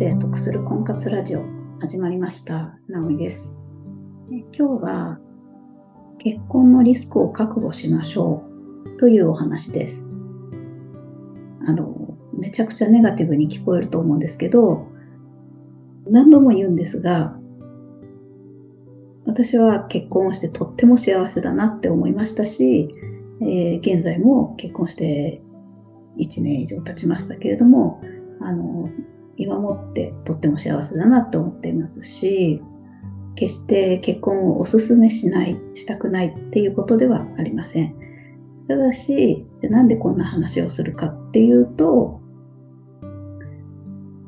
生得する婚活ラジオ始まりました。なおみです。今日は結婚のリスクを覚悟しましょうというお話です。あの、めちゃくちゃネガティブに聞こえると思うんですけど、何度も言うんですが、私は結婚をしてとっても幸せだなって思いましたし、えー、現在も結婚して1年以上経ちましたけれども、あの、今もってとっても幸せだなと思っていますし、決して結婚をお勧めしない、したくないっていうことではありません。ただし、なんでこんな話をするかっていうと、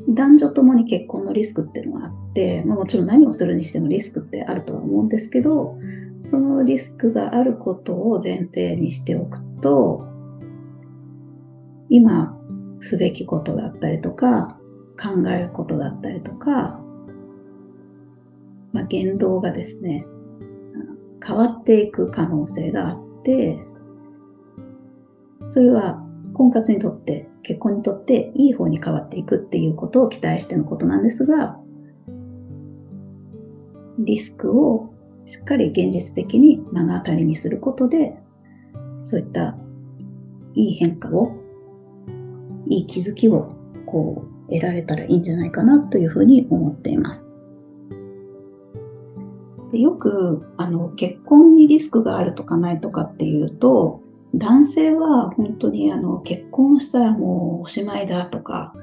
男女ともに結婚のリスクっていうのがあって、まあ、もちろん何をするにしてもリスクってあるとは思うんですけど、そのリスクがあることを前提にしておくと、今すべきことだったりとか、考えることだったりとか、まあ、言動がですね、変わっていく可能性があって、それは婚活にとって、結婚にとっていい方に変わっていくっていうことを期待してのことなんですが、リスクをしっかり現実的に目の当たりにすることで、そういったいい変化を、いい気づきをこう得られたらいいんじゃないかなというふうに思っています。でよくあの結婚にリスクがあるとかないとかっていうと男性は本当にあの結婚したらもうおしまいだとか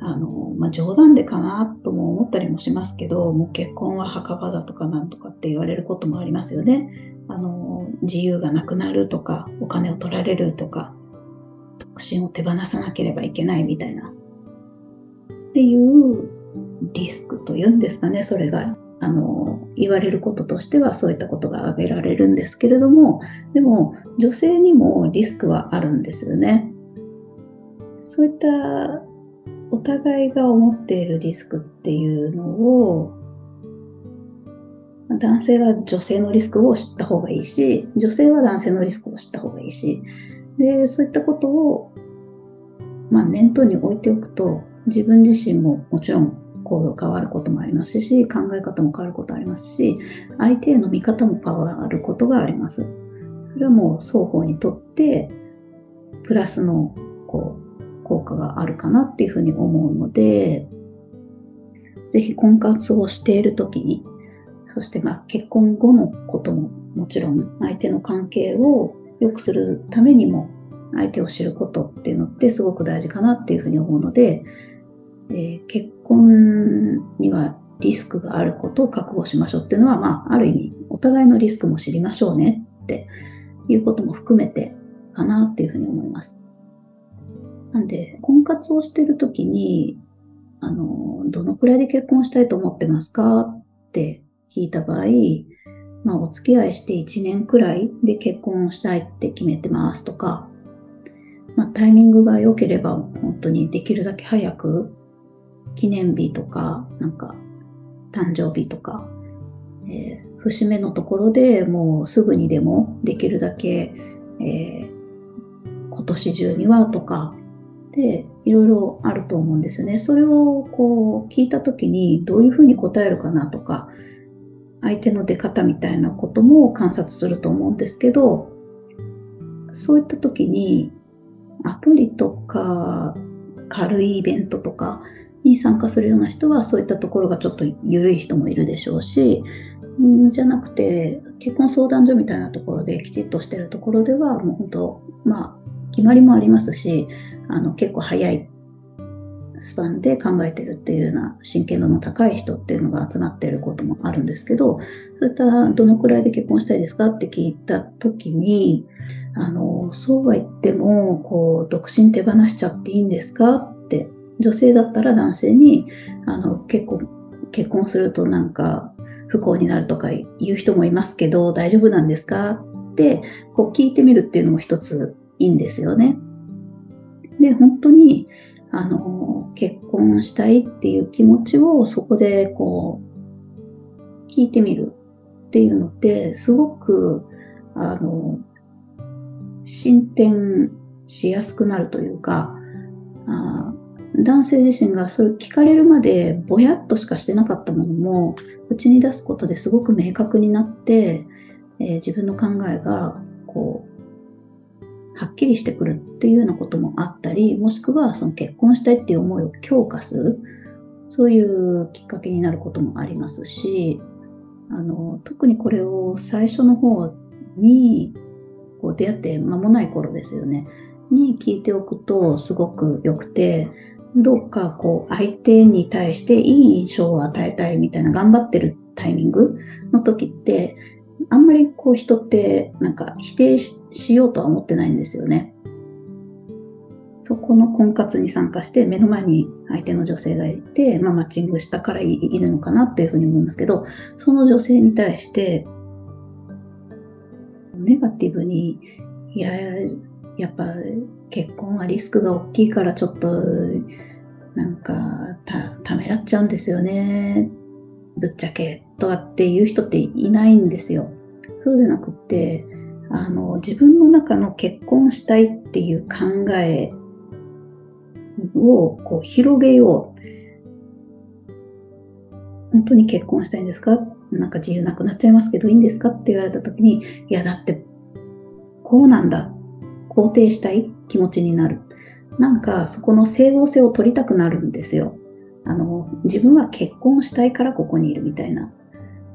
あの、まあ、冗談でかなとも思ったりもしますけどもう結婚は墓場だとかなんとかって言われることもありますよね。あの自由がなくなるとかお金を取られるとか独身を手放さなければいけないみたいなっていうリスクというんですかねそれがあの言われることとしてはそういったことが挙げられるんですけれどもでも女性にもリスクはあるんですよね。そういったお互いが思っているリスクっていうのを男性は女性のリスクを知った方がいいし女性は男性のリスクを知った方がいいしでそういったことを、まあ、念頭に置いておくと自分自身ももちろん行動変わることもありますし、考え方も変わることありますし、相手への見方も変わることがあります。それはもう双方にとって、プラスのこう効果があるかなっていうふうに思うので、ぜひ婚活をしているときに、そしてまあ結婚後のことももちろん相手の関係を良くするためにも相手を知ることっていうのってすごく大事かなっていうふうに思うので、え、結婚にはリスクがあることを覚悟しましょうっていうのは、まあ、ある意味、お互いのリスクも知りましょうねっていうことも含めてかなっていうふうに思います。なんで、婚活をしてるときに、あの、どのくらいで結婚したいと思ってますかって聞いた場合、まあ、お付き合いして1年くらいで結婚をしたいって決めてますとか、まあ、タイミングが良ければ本当にできるだけ早く記念日とか、なんか、誕生日とか、えー、節目のところでもうすぐにでもできるだけ、えー、今年中にはとか、で、いろいろあると思うんですよね。それをこう聞いたときにどういうふうに答えるかなとか、相手の出方みたいなことも観察すると思うんですけど、そういった時にアプリとか軽いイベントとかに参加するような人はそういったところがちょっと緩い人もいるでしょうし、んじゃなくて結婚相談所みたいなところできちっとしてるところではもう本当まあ決まりもありますしあの結構早いスパンで考えてるっていうような真剣度の高い人っていうのが集まっていることもあるんですけどそういったどのくらいで結婚したいですかって聞いた時にあのそうは言ってもこう独身手放しちゃっていいんですかって女性だったら男性に、あの、結構、結婚するとなんか不幸になるとか言う人もいますけど、大丈夫なんですか？って、こう聞いてみるっていうのも一ついいんですよね。で、本当に、あの、結婚したいっていう気持ちをそこでこう、聞いてみるっていうのって、すごく、あの、進展しやすくなるというか、あ男性自身がそれ聞かれるまでぼやっとしかしてなかったものも口に出すことですごく明確になって、えー、自分の考えがこうはっきりしてくるっていうようなこともあったりもしくはその結婚したいっていう思いを強化するそういうきっかけになることもありますしあの特にこれを最初の方にこう出会って間もない頃ですよね。に聞いておくとすごく良くてどうかこう相手に対していい印象を与えたいみたいな頑張ってるタイミングの時ってあんまりこう人ってなんか否定しようとは思ってないんですよね。そこの婚活に参加して目の前に相手の女性がいて、まあ、マッチングしたからいるのかなっていうふうに思いますけどその女性に対してネガティブにいややっぱ結婚はリスクが大きいからちょっとなんかためらっちゃうんですよね。ぶっちゃけとかっていう人っていないんですよ。そうじゃなくってあの自分の中の結婚したいっていう考えをこう広げよう。本当に結婚したいんですか？なんか自由なくなっちゃいますけどいいんですか？って言われた時にいやだってこうなんだ。肯定したい。気持ちになる。なんかそこの整合性を取りたくなるんですよ。あの、自分は結婚したいからここにいるみたいな。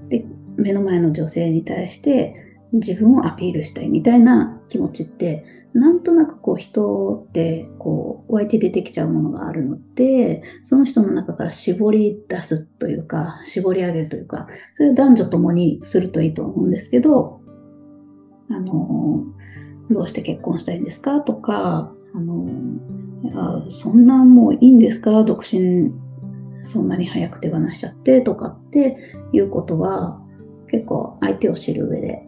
で、目の前の女性に対して自分をアピールしたいみたいな気持ちって、なんとなくこう人ってこう湧いて出てきちゃうものがあるので、その人の中から絞り出すというか、絞り上げるというか、それを男女ともにするといいと思うんですけど、あの、どうして結婚したいんですか？とか、あのあそんなもういいんですか独身そんなに早く手放しちゃって？とかっていうことは結構相手を知る上で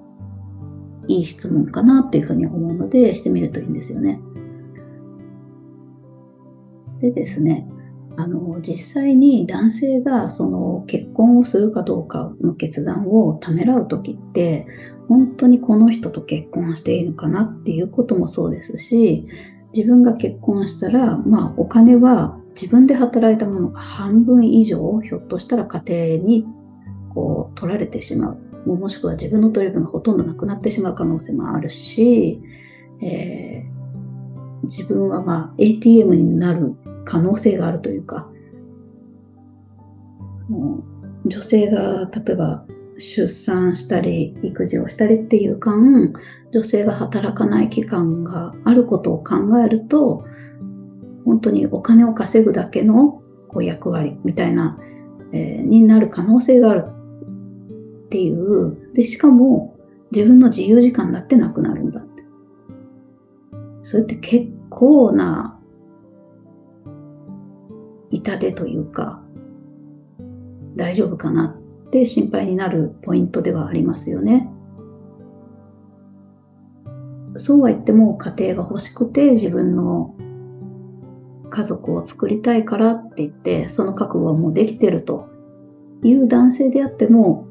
いい質問かなっていうふうに思うのでしてみるといいんですよね。でですね、あの実際に男性がその結婚をするかどうかの決断をためらう時って本当にこの人と結婚していいのかなっていうこともそうですし自分が結婚したら、まあ、お金は自分で働いたものが半分以上ひょっとしたら家庭にこう取られてしまう。もしくは自分の取り分がほとんどなくなってしまう可能性もあるし、えー、自分はまあ ATM になる可能性があるというか女性が例えば出産したり育児をしたりっていう間女性が働かない期間があることを考えると本当にお金を稼ぐだけのこう役割みたいな、えー、になる可能性があるっていう。でしかも自分の自由時間だってなくなるんだ。それって結構な痛手というか大丈夫かなって心配になるポイントではありますよね。そうは言っても家庭が欲しくて自分の家族を作りたいからって言ってその覚悟はもうできてるという男性であっても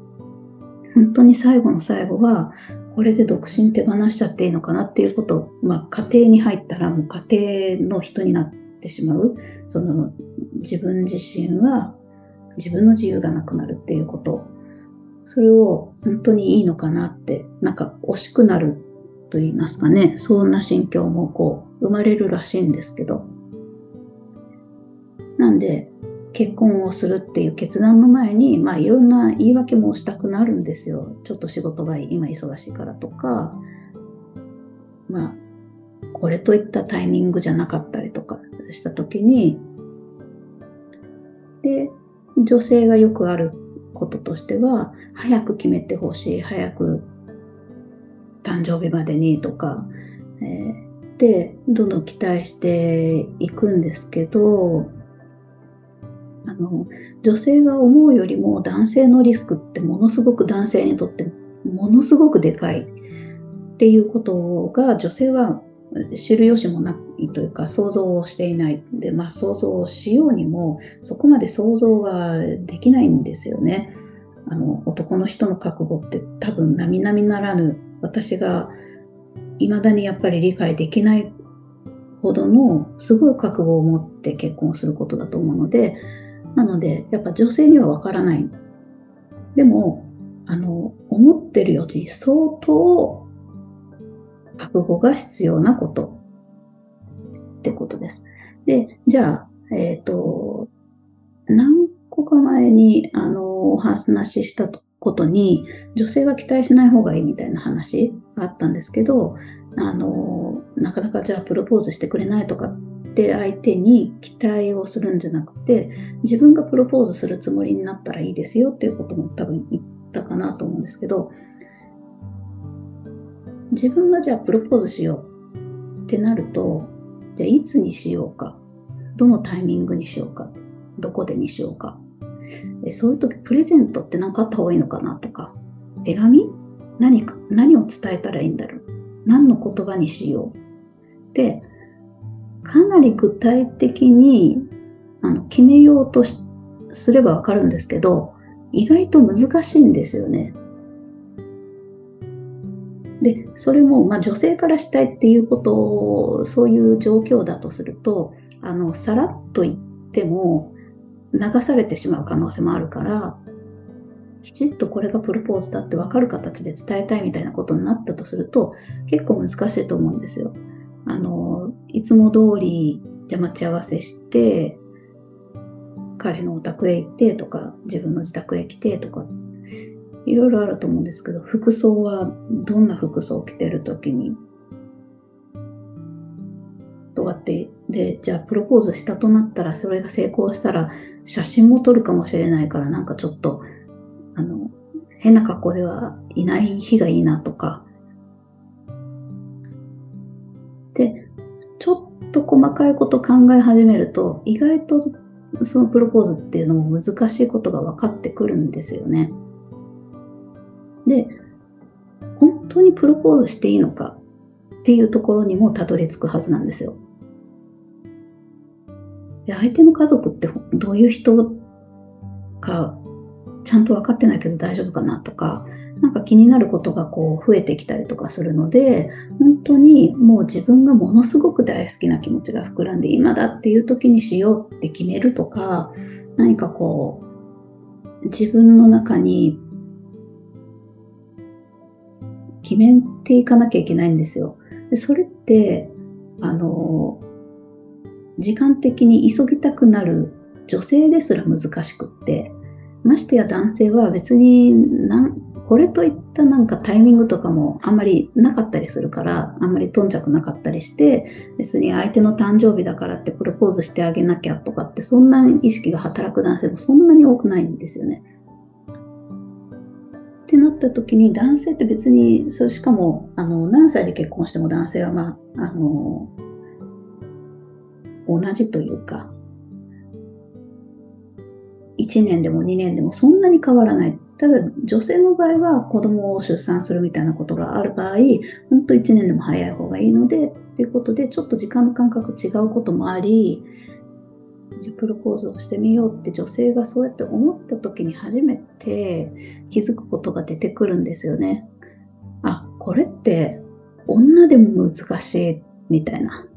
本当に最後の最後はこれで独身手放しちゃっていいのかなっていうこと、まあ、家庭に入ったらもう家庭の人になってしまうその自分自身は自分の自由がなくなるっていうこと。それを本当にいいのかなって、なんか惜しくなると言いますかね。そんな心境もこう生まれるらしいんですけど。なんで、結婚をするっていう決断の前に、まあいろんな言い訳もしたくなるんですよ。ちょっと仕事が今忙しいからとか、まあ、これといったタイミングじゃなかったりとかした時に、で、女性がよくあることとしては、早く決めてほしい、早く誕生日までにとか、えー、で、どんどん期待していくんですけど、あの、女性が思うよりも男性のリスクってものすごく男性にとってものすごくでかいっていうことが女性は知る由もないというか想像をしていないで、まあ、想像をしようにもそこまで想像ができないんですよね。あの男の人の覚悟って多分並々ならぬ私が未だにやっぱり理解できないほどのすごい覚悟を持って結婚することだと思うので、なので、やっぱ女性にはわからない。でも、あの、思ってるより相当覚悟が必要なことってことです。で、じゃあ、えっ、ー、と、何個か前に、あの、お話ししたことに、女性は期待しない方がいいみたいな話があったんですけど、あの、なかなかじゃあプロポーズしてくれないとかって相手に期待をするんじゃなくて、自分がプロポーズするつもりになったらいいですよっていうことも多分言ったかなと思うんですけど、自分がじゃあプロポーズしようってなると、じゃあいつにしようか、どのタイミングにしようか、どこでにしようか、そういう時プレゼントって何かあった方がいいのかなとか、手紙？何か、何を伝えたらいいんだろう？何の言葉にしよう？ってかなり具体的にあの決めようとすればわかるんですけど意外と難しいんですよね。でそれも、ま、女性からしたいっていうことをそういう状況だとするとあのさらっと言っても流されてしまう可能性もあるからきちっとこれがプロポーズだって分かる形で伝えたいみたいなことになったとすると結構難しいと思うんですよ。あのいつも通りじゃ待ち合わせして彼のお宅へ行ってとか自分の自宅へ来てとかいろいろあると思うんですけど服装はどんな服装を着てる時に？とかってでじゃあプロポーズしたとなったらそれが成功したら写真も撮るかもしれないからなんかちょっとあの、変な格好ではいない日がいいなとか。で、ちょっと細かいこと考え始めると、意外とそのプロポーズっていうのも難しいことが分かってくるんですよね。で、本当にプロポーズしていいのかっていうところにもたどり着くはずなんですよ。で相手の家族ってどういう人かちゃんと分かってないけど大丈夫かなとか、なんか気になることがこう増えてきたりとかするので、本当にもう自分がものすごく大好きな気持ちが膨らんで、今だっていう時にしようって決めるとか、何かこう、自分の中に決めていかなきゃいけないんですよ。でそれって、あの、時間的に急ぎたくなる女性ですら難しくって、ましてや男性は別になんこれといったなんかタイミングとかもあんまりなかったりするからあんまり頓着なかったりして別に相手の誕生日だからってプロポーズしてあげなきゃとかってそんな意識が働く男性もそんなに多くないんですよね。ってなった時に男性って別にそれしかもあの何歳で結婚しても男性はまああの同じというか1年でも2年でもそんなに変わらない。ただ、女性の場合は子供を出産するみたいなことがある場合、本当1年でも早い方がいいので、っていうことで、ちょっと時間の感覚違うこともあり、じゃプロポーズをしてみようって女性がそうやって思った時に初めて気づくことが出てくるんですよね。あ、これって女でも難しいみたいな。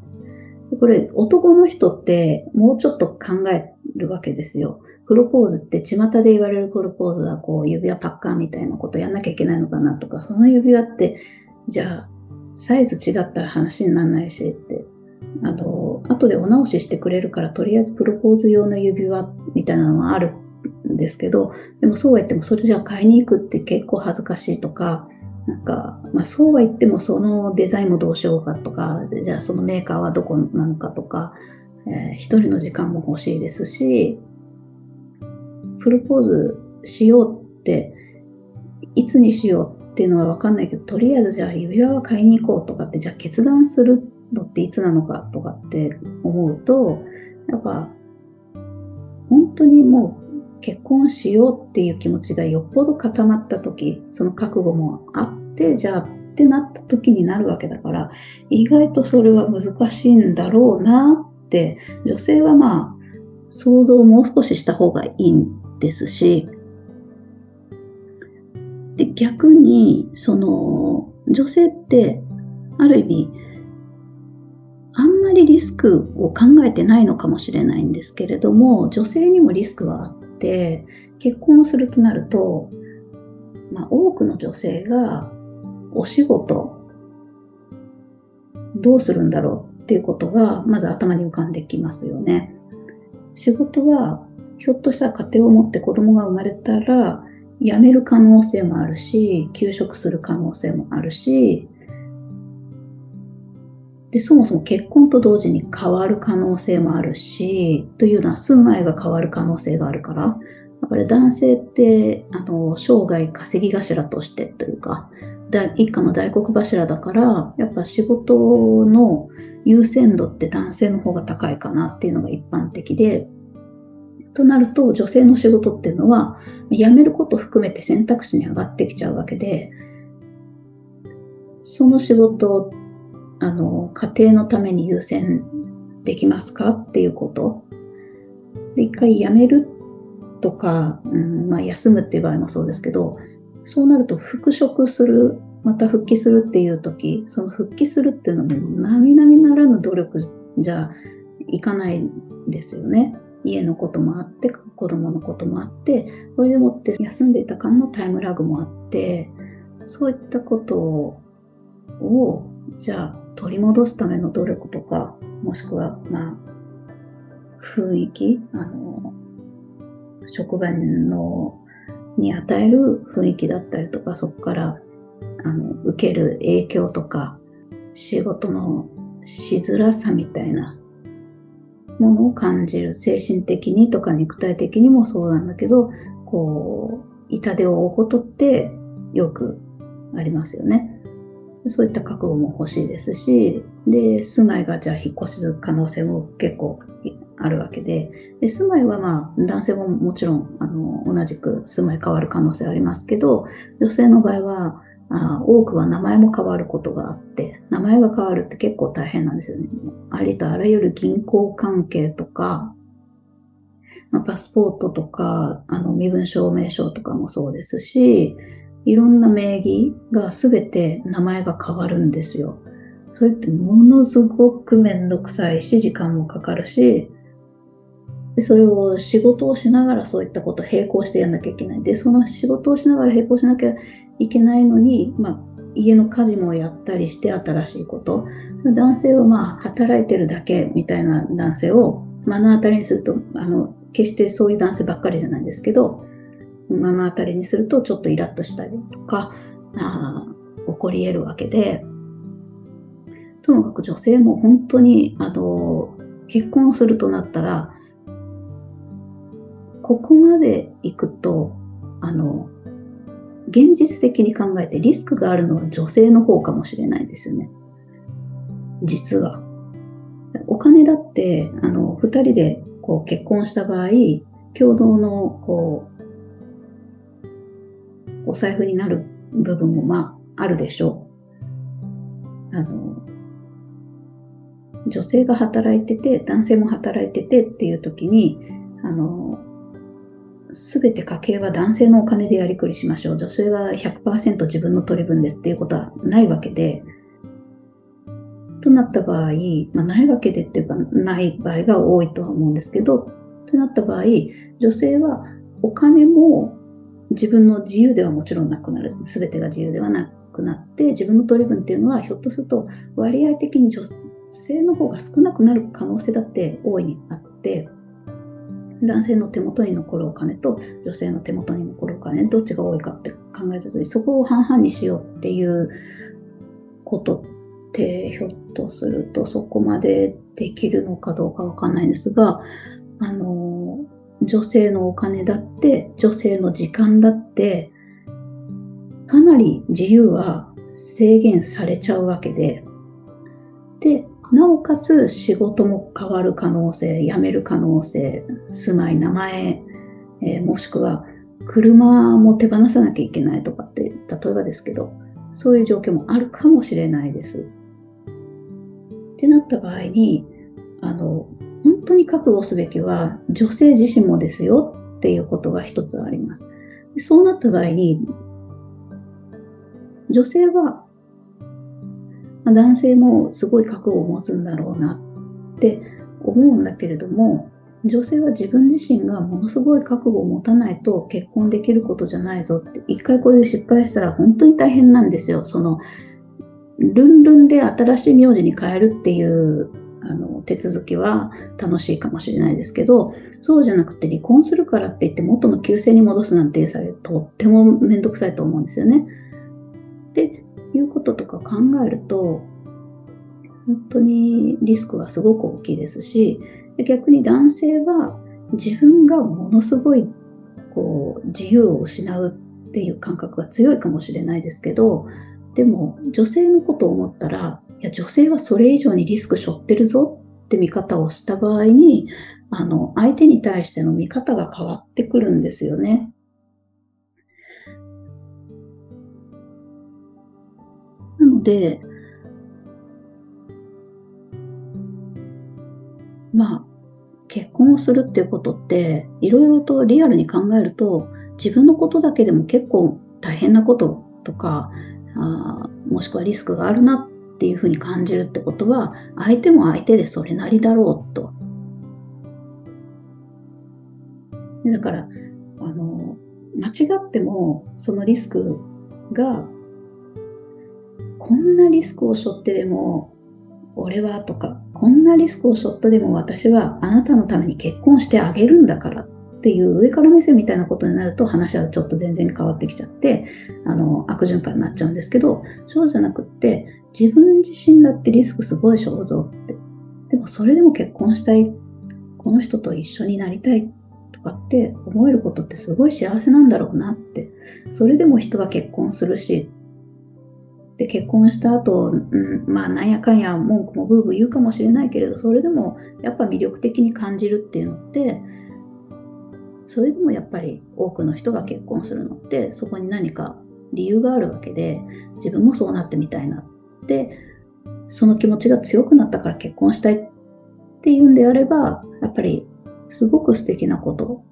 これ男の人ってもうちょっと考えるわけですよ。プロポーズって巷で言われるプロポーズはこう指輪パッカーみたいなことやんなきゃいけないのかなとか、その指輪ってじゃあサイズ違ったら話にならないしって、あの、後でお直ししてくれるからとりあえずプロポーズ用の指輪みたいなのはあるんですけど、でもそうは言ってもそれじゃあ買いに行くって結構恥ずかしいとか、なんか、まあ、そうは言ってもそのデザインもどうしようかとか、じゃあそのメーカーはどこなのかとか、えー、一人の時間も欲しいですし、プロポーズしようって、いつにしようっていうのはわかんないけど、とりあえずじゃあ指輪は買いに行こうとかって、じゃあ決断するのっていつなのかとかって思うと、やっぱ、本当にもう結婚しようっていう気持ちがよっぽど固まった時、その覚悟もあって、じゃあってなった時になるわけだから、意外とそれは難しいんだろうなって、女性はまあ、想像をもう少しした方がいいんですし、で逆にその女性ってある意味りリスクを考えてないのかもしれないんですけれども、女性にもリスクはあって、結婚するとなると、まあ、多くの女性がお仕事、どうするんだろうっていうことが、まず頭に浮かんできますよね。仕事は、ひょっとしたら家庭を持って子供が生まれたら、辞める可能性もあるし、休職する可能性もあるし、で、そもそも結婚と同時に変わる可能性もあるし、というのは住まいが変わる可能性があるから、だから男性って、あの、生涯稼ぎ頭としてというか、一家の大黒柱だから、やっぱ仕事の優先度って男性の方が高いかなっていうのが一般的で、となると女性の仕事っていうのは辞めること含めて選択肢に上がってきちゃうわけでその仕事ってあの家庭のために優先できますかっていうことで一回辞めるとか、うんまあ、休むっていう場合もそうですけどそうなると復職するまた復帰するっていう時その復帰するっていうのも並々ならぬ努力じゃいかないんですよね。家のこともあって、子供のこともあって、それでもって休んでいた間のタイムラグもあって、そういったことを、じゃあ取り戻すための努力とか、もしくは、まあ、雰囲気、あの、職場のに与える雰囲気だったりとか、そこからあの受ける影響とか、仕事のしづらさみたいなものを感じる精神的にとか肉体的にもそうなんだけどこう痛手を負うことってよくありますよね。そういった覚悟も欲しいですし、で、住まいがじゃあ引っ越す可能性も結構あるわけで、で住まいはまあ男性ももちろんあの同じく住まい変わる可能性ありますけど、女性の場合はあ多くは名前も変わることがあって、名前が変わるって結構大変なんですよね。ありとあらゆる銀行関係とか、まあ、パスポートとか、あの身分証明書とかもそうですし、いろんな名義が全て名前が変わるんですよ。それってものすごくめんどくさいし、時間もかかるし、でそれを仕事をしながらそういったことを並行してやんなきゃいけない。で、その仕事をしながら並行しなきゃいけないのに、まあ、家の家事もやったりして新しいこと。男性はまあ働いてるだけみたいな男性を目の当たりにすると、あの、決してそういう男性ばっかりじゃないんですけど、目の当たりにするとちょっとイラッとしたりとか、あ起こり得るわけで、ともかく女性も本当に、あの、結婚するとなったら、ここまで行くと、あの、現実的に考えてリスクがあるのは女性の方かもしれないですよね。実は。お金だって、あの、二人でこう結婚した場合、共同のこう、お財布になる部分もまああるでしょう。あの、女性が働いてて、男性も働いててっていう時に、あの、すべて家計は男性のお金でやりくりしましょう。女性は100%自分の取り分ですっていうことはないわけで、となった場合、まあ、ないわけでっていうか、ない場合が多いとは思うんですけど、となった場合、女性はお金も自分の自由ではもちろんなくなる。すべてが自由ではなくなって、自分の取り分っていうのは、ひょっとすると割合的に女性の方が少なくなる可能性だって大いにあって、男性の手元に残るお金と女性の手元に残るお金どっちが多いかって考えた時そこを半々にしようっていうことってひょっとするとそこまでできるのかどうかわかんないんですがあの女性のお金だって女性の時間だってかなり自由は制限されちゃうわけででなおかつ仕事も変わる可能性、辞める可能性、住まい、名前、えー、もしくは車も手放さなきゃいけないとかって、例えばですけど、そういう状況もあるかもしれないです。ってなった場合に、あの、本当に覚悟すべきは女性自身もですよっていうことが一つあります。そうなった場合に、女性は、男性もすごい覚悟を持つんだろうなって思うんだけれども、女性は自分自身がものすごい覚悟を持たないと結婚できることじゃないぞって、一回これで失敗したら本当に大変なんですよ。その、ルンルンで新しい名字に変えるっていうあの手続きは楽しいかもしれないですけど、そうじゃなくて離婚するからって言って元の旧姓に戻すなんていうさとってもめんどくさいと思うんですよね。っていうこととか考えると、本当にリスクはすごく大きいですし、逆に男性は自分がものすごいこう自由を失うっていう感覚が強いかもしれないですけどでも女性のことを思ったらや女性はそれ以上にリスク背負ってるぞって見方をした場合にあの相手に対しての見方が変わってくるんですよね。なのでまあ、結婚をするっていうことって、いろいろとリアルに考えると、自分のことだけでも結構大変なこととか、あもしくはリスクがあるなっていうふうに感じるってことは、相手も相手でそれなりだろうと。だから、あの、間違っても、そのリスクが、こんなリスクを背負ってでも俺はとか、こんなリスクを背負ったでも私はあなたのために結婚してあげるんだからっていう上から目線みたいなことになると話はちょっと全然変わってきちゃって、あの、悪循環になっちゃうんですけど、そうじゃなくって、自分自身だってリスクすごい背負ぞって。でもそれでも結婚したい、この人と一緒になりたいとかって思えることってすごい幸せなんだろうなって。それでも人は結婚するし、で結婚した後、うん、まあなんやかんや文句もブーブー言うかもしれないけれどそれでもやっぱ魅力的に感じるっていうのってそれでもやっぱり多くの人が結婚するのってそこに何か理由があるわけで自分もそうなってみたいなってその気持ちが強くなったから結婚したいっていうんであればやっぱりすごく素敵なこと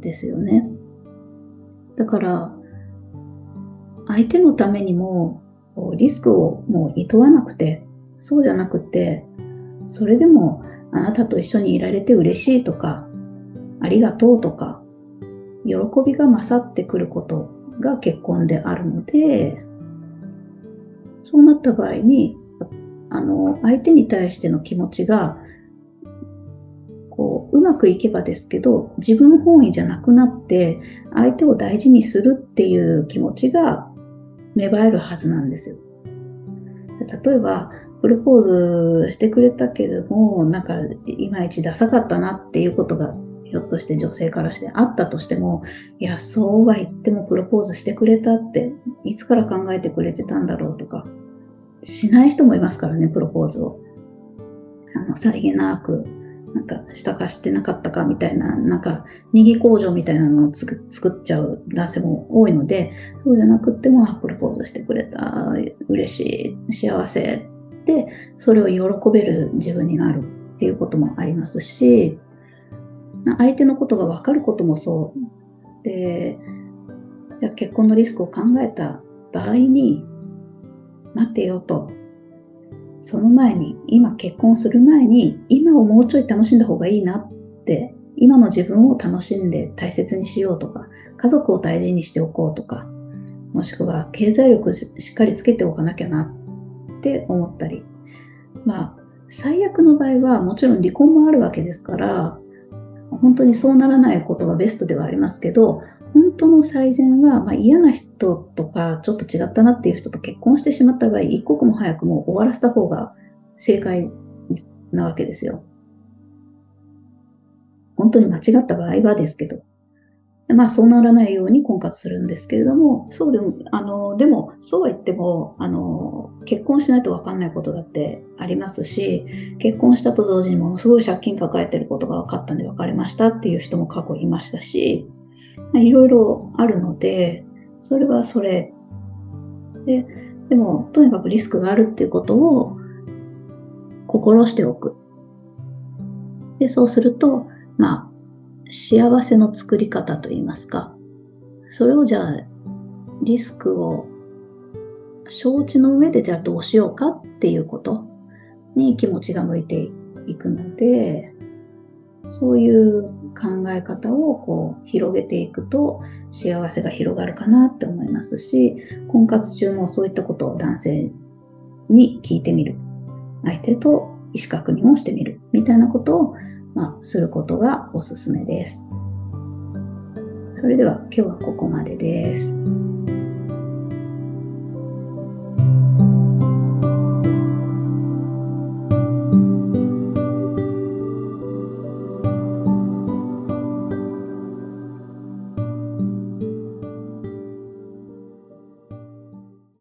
ですよね。だから相手のためにもリスクをもう厭わなくて、そうじゃなくて、それでもあなたと一緒にいられて嬉しいとか、ありがとうとか、喜びが勝ってくることが結婚であるので、そうなった場合に、あの、相手に対しての気持ちが、こう、うまくいけばですけど、自分本位じゃなくなって、相手を大事にするっていう気持ちが芽生えるはずなんですよ。例えば、プロポーズしてくれたけども、なんか、いまいちダサかったなっていうことが、ひょっとして女性からしてあったとしても、いや、そうは言ってもプロポーズしてくれたって、いつから考えてくれてたんだろうとか、しない人もいますからね、プロポーズを。あの、さりげなくなんか下化してなかったかみたいな、なんか逃げ工場みたいなのを作っちゃう男性も多いので、そうじゃなくっても、プロポーズしてくれた、嬉しい、幸せで、それを喜べる自分になるっていうこともありますし、相手のことが分かることもそう。で、じゃあ結婚のリスクを考えた場合に、待てよと。その前に、今結婚する前に、今をもうちょい楽しんだ方がいいなって、今の自分を楽しんで大切にしようとか、家族を大事にしておこうとか、もしくは経済力しっかりつけておかなきゃなって思ったり。まあ、最悪の場合はもちろん離婚もあるわけですから、本当にそうならないことがベストではありますけど、本当の最善は、まあ、嫌な人とか、ちょっと違ったなっていう人と結婚してしまった場合、一刻も早くもう終わらせた方が正解なわけですよ。本当に間違った場合はですけど。まあ、そうならないように婚活するんですけれども、そうでも、あの、でも、そうは言っても、あの、結婚しないと分かんないことだってありますし、結婚したと同時にものすごい借金抱えてることが分かったんで別れましたっていう人も過去いましたし、いろいろあるので、それはそれ。で、でも、とにかくリスクがあるっていうことを心しておく。で、そうすると、まあ、幸せの作り方といいますか、それをじゃあ、リスクを承知の上でじゃあどうしようかっていうことに気持ちが向いていくので、そういう考え方をこう広げていくと幸せが広がるかなって思いますし、婚活中もそういったことを男性に聞いてみる。相手と意思確認をしてみる。みたいなことを、まあ、することがおすすめです。それでは今日はここまでです。